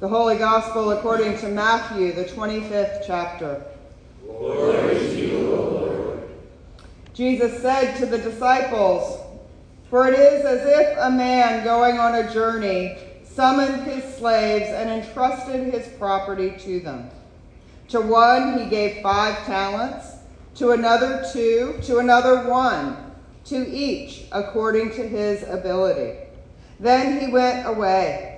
The Holy Gospel according to Matthew, the 25th chapter. Glory to you, O Lord. Jesus said to the disciples, For it is as if a man going on a journey summoned his slaves and entrusted his property to them. To one he gave five talents, to another two, to another one, to each according to his ability. Then he went away.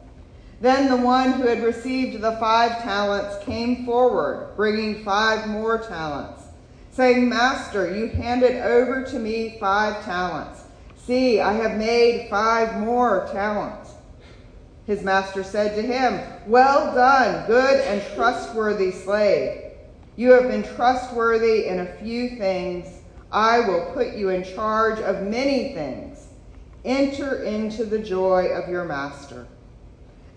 Then the one who had received the five talents came forward, bringing five more talents, saying, Master, you handed over to me five talents. See, I have made five more talents. His master said to him, Well done, good and trustworthy slave. You have been trustworthy in a few things. I will put you in charge of many things. Enter into the joy of your master.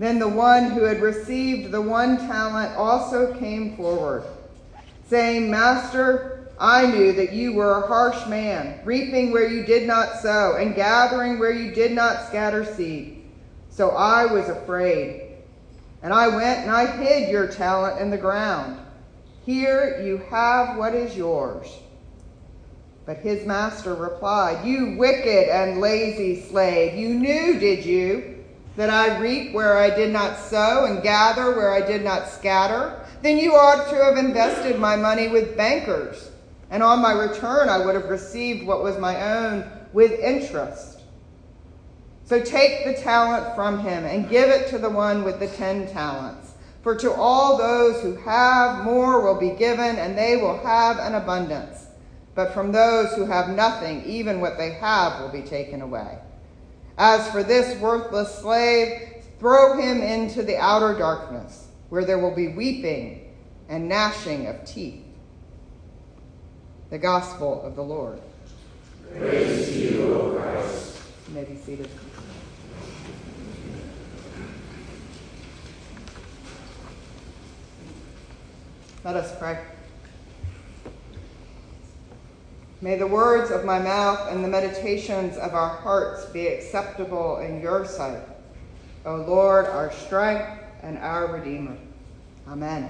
Then the one who had received the one talent also came forward, saying, Master, I knew that you were a harsh man, reaping where you did not sow, and gathering where you did not scatter seed. So I was afraid. And I went and I hid your talent in the ground. Here you have what is yours. But his master replied, You wicked and lazy slave, you knew, did you? That I reap where I did not sow and gather where I did not scatter, then you ought to have invested my money with bankers, and on my return I would have received what was my own with interest. So take the talent from him and give it to the one with the ten talents. For to all those who have, more will be given, and they will have an abundance. But from those who have nothing, even what they have will be taken away. As for this worthless slave, throw him into the outer darkness, where there will be weeping and gnashing of teeth. The Gospel of the Lord. Praise to you, O Christ. You may be seated. Let us pray. May the words of my mouth and the meditations of our hearts be acceptable in your sight, O Lord, our strength and our Redeemer. Amen.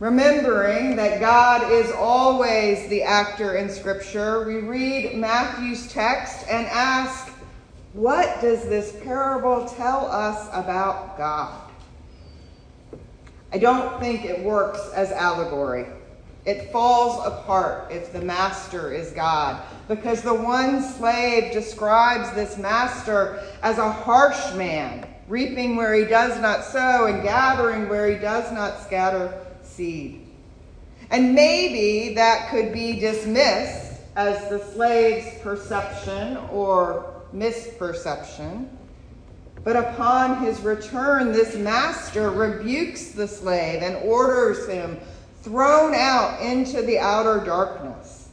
Remembering that God is always the actor in Scripture, we read Matthew's text and ask, What does this parable tell us about God? I don't think it works as allegory. It falls apart if the master is God, because the one slave describes this master as a harsh man, reaping where he does not sow and gathering where he does not scatter seed. And maybe that could be dismissed as the slave's perception or misperception. But upon his return, this master rebukes the slave and orders him thrown out into the outer darkness.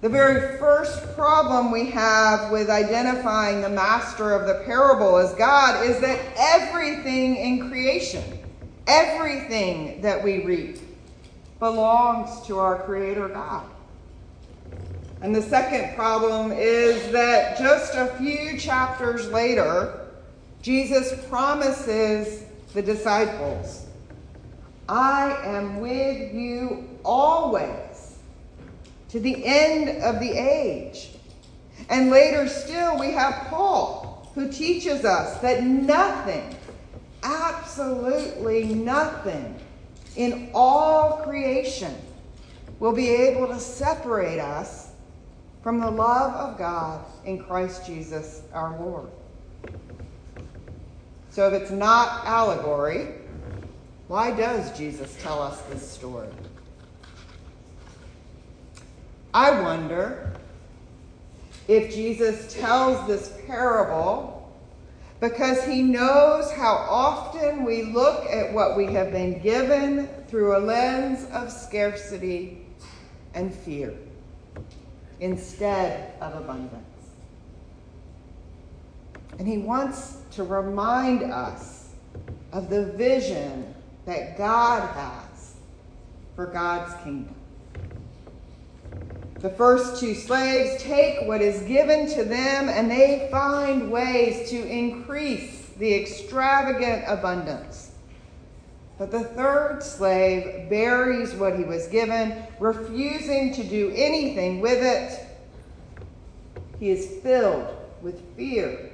The very first problem we have with identifying the master of the parable as God is that everything in creation, everything that we reap, belongs to our Creator God. And the second problem is that just a few chapters later, Jesus promises the disciples I am with you always to the end of the age. And later still, we have Paul, who teaches us that nothing, absolutely nothing, in all creation will be able to separate us from the love of God in Christ Jesus our Lord. So if it's not allegory, why does Jesus tell us this story? I wonder if Jesus tells this parable because he knows how often we look at what we have been given through a lens of scarcity and fear instead of abundance. And he wants to remind us of the vision that God has for God's kingdom. The first two slaves take what is given to them and they find ways to increase the extravagant abundance. But the third slave buries what he was given, refusing to do anything with it. He is filled with fear.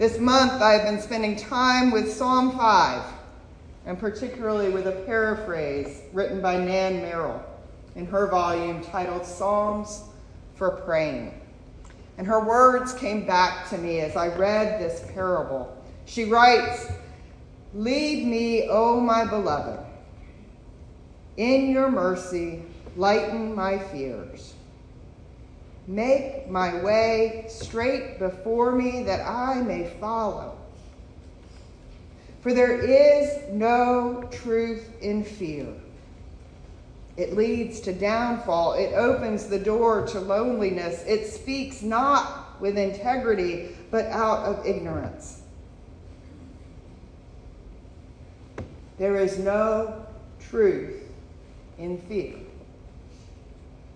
This month I've been spending time with Psalm 5, and particularly with a paraphrase written by Nan Merrill in her volume titled Psalms for Praying. And her words came back to me as I read this parable. She writes, Lead me, O my beloved. In your mercy, lighten my fears. Make my way straight before me that I may follow. For there is no truth in fear it leads to downfall. It opens the door to loneliness. It speaks not with integrity, but out of ignorance. There is no truth in fear.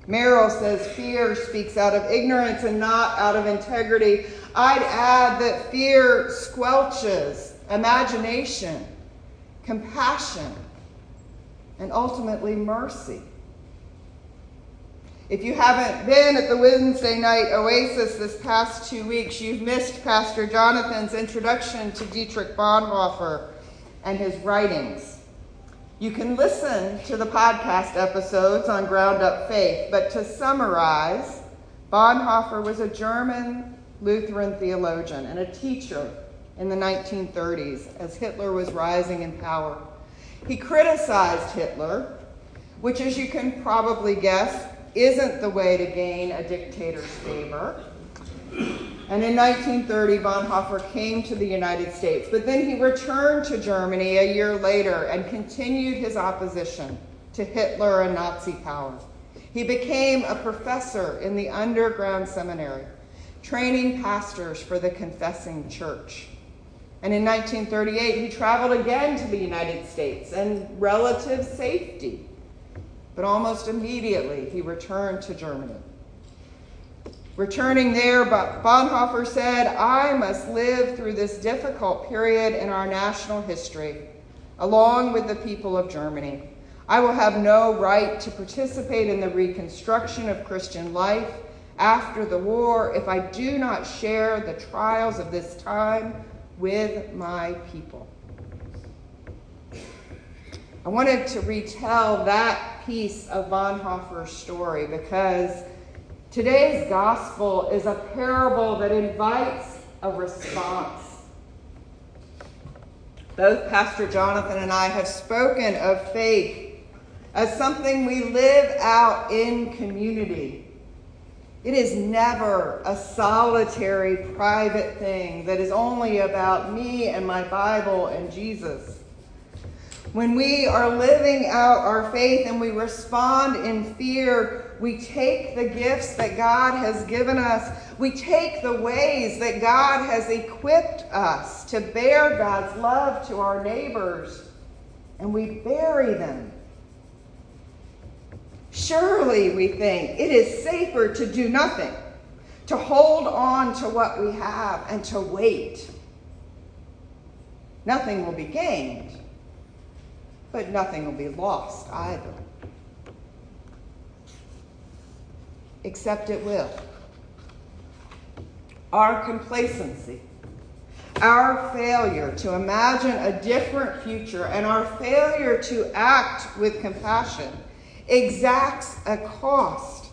Merrill says fear speaks out of ignorance and not out of integrity. I'd add that fear squelches imagination, compassion, and ultimately mercy. If you haven't been at the Wednesday night Oasis this past two weeks, you've missed Pastor Jonathan's introduction to Dietrich Bonhoeffer and his writings. You can listen to the podcast episodes on Ground Up Faith, but to summarize, Bonhoeffer was a German Lutheran theologian and a teacher in the 1930s as Hitler was rising in power. He criticized Hitler, which, as you can probably guess, isn't the way to gain a dictator's favor. And in 1930, Bonhoeffer came to the United States, but then he returned to Germany a year later and continued his opposition to Hitler and Nazi power. He became a professor in the underground seminary, training pastors for the confessing church. And in 1938, he traveled again to the United States and relative safety. But almost immediately, he returned to Germany. Returning there, Bonhoeffer said, I must live through this difficult period in our national history, along with the people of Germany. I will have no right to participate in the reconstruction of Christian life after the war if I do not share the trials of this time with my people. I wanted to retell that piece of Bonhoeffer's story because today's gospel is a parable that invites a response. Both Pastor Jonathan and I have spoken of faith as something we live out in community it is never a solitary, private thing that is only about me and my Bible and Jesus. When we are living out our faith and we respond in fear, we take the gifts that God has given us. We take the ways that God has equipped us to bear God's love to our neighbors, and we bury them Surely, we think, it is safer to do nothing, to hold on to what we have and to wait. Nothing will be gained, but nothing will be lost either. Except it will. Our complacency, Our failure to imagine a different future and our failure to act with compassion exacts a cost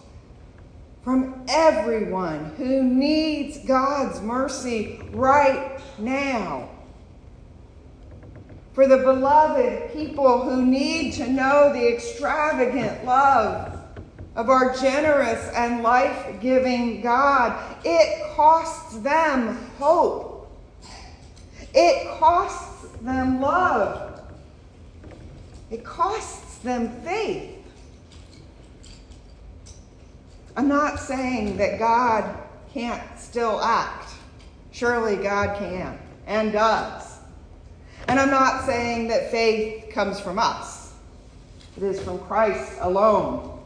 from everyone who needs God's mercy right now. For the beloved people who need to know the extravagant love of our generous and life giving God, it costs them hope. It costs them love. It costs them faith. I'm not saying that God can't still act. Surely God can and does. And I'm not saying that faith comes from us, it is from Christ alone.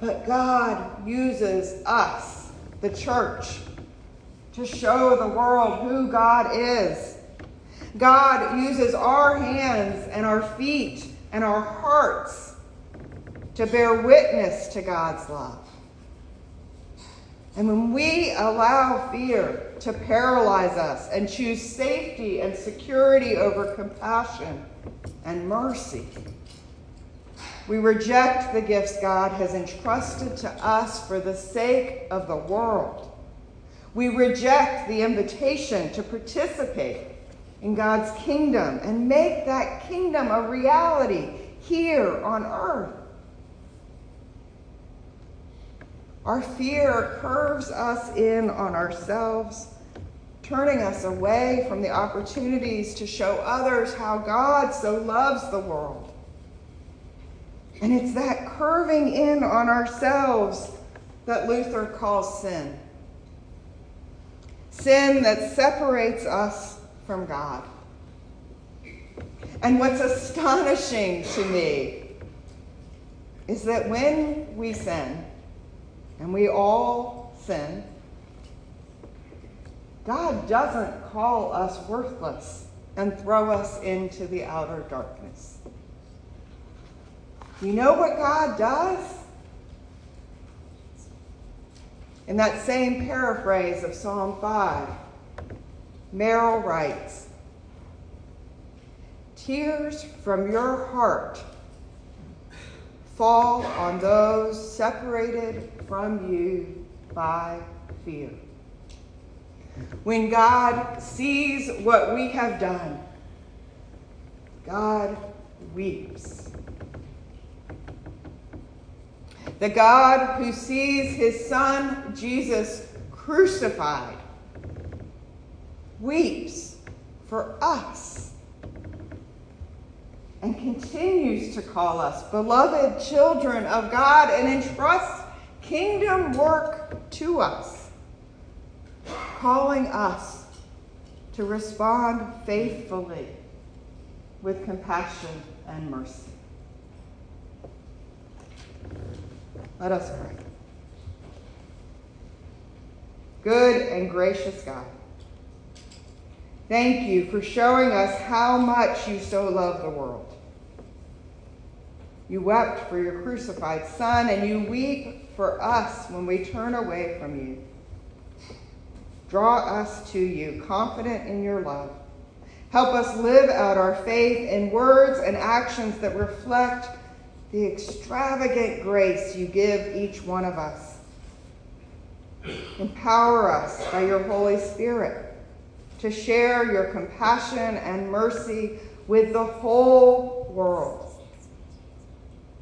But God uses us, the church, to show the world who God is. God uses our hands and our feet and our hearts to bear witness to God's love. And when we allow fear to paralyze us and choose safety and security over compassion and mercy, we reject the gifts God has entrusted to us for the sake of the world. We reject the invitation to participate in God's kingdom and make that kingdom a reality here on earth. Our fear curves us in on ourselves, turning us away from the opportunities to show others how God so loves the world. And it's that curving in on ourselves that Luther calls sin. Sin that separates us from God. And what's astonishing to me is that when we sin, and we all sin, God doesn't call us worthless and throw us into the outer darkness. You know what God does? In that same paraphrase of Psalm 5, Merrill writes Tears from your heart fall on those separated from you by fear. When God sees what we have done, God weeps. The God who sees his son Jesus crucified weeps for us and continues to call us beloved children of God and entrusts kingdom work to us, calling us to respond faithfully with compassion and mercy. Let us pray. Good and gracious God, thank you for showing us how much you so love the world. You wept for your crucified Son, and you weep for us when we turn away from you. Draw us to you, confident in your love. Help us live out our faith in words and actions that reflect the extravagant grace you give each one of us. Empower us by your Holy Spirit to share your compassion and mercy with the whole world.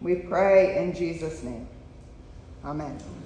We pray in Jesus' name. Amen.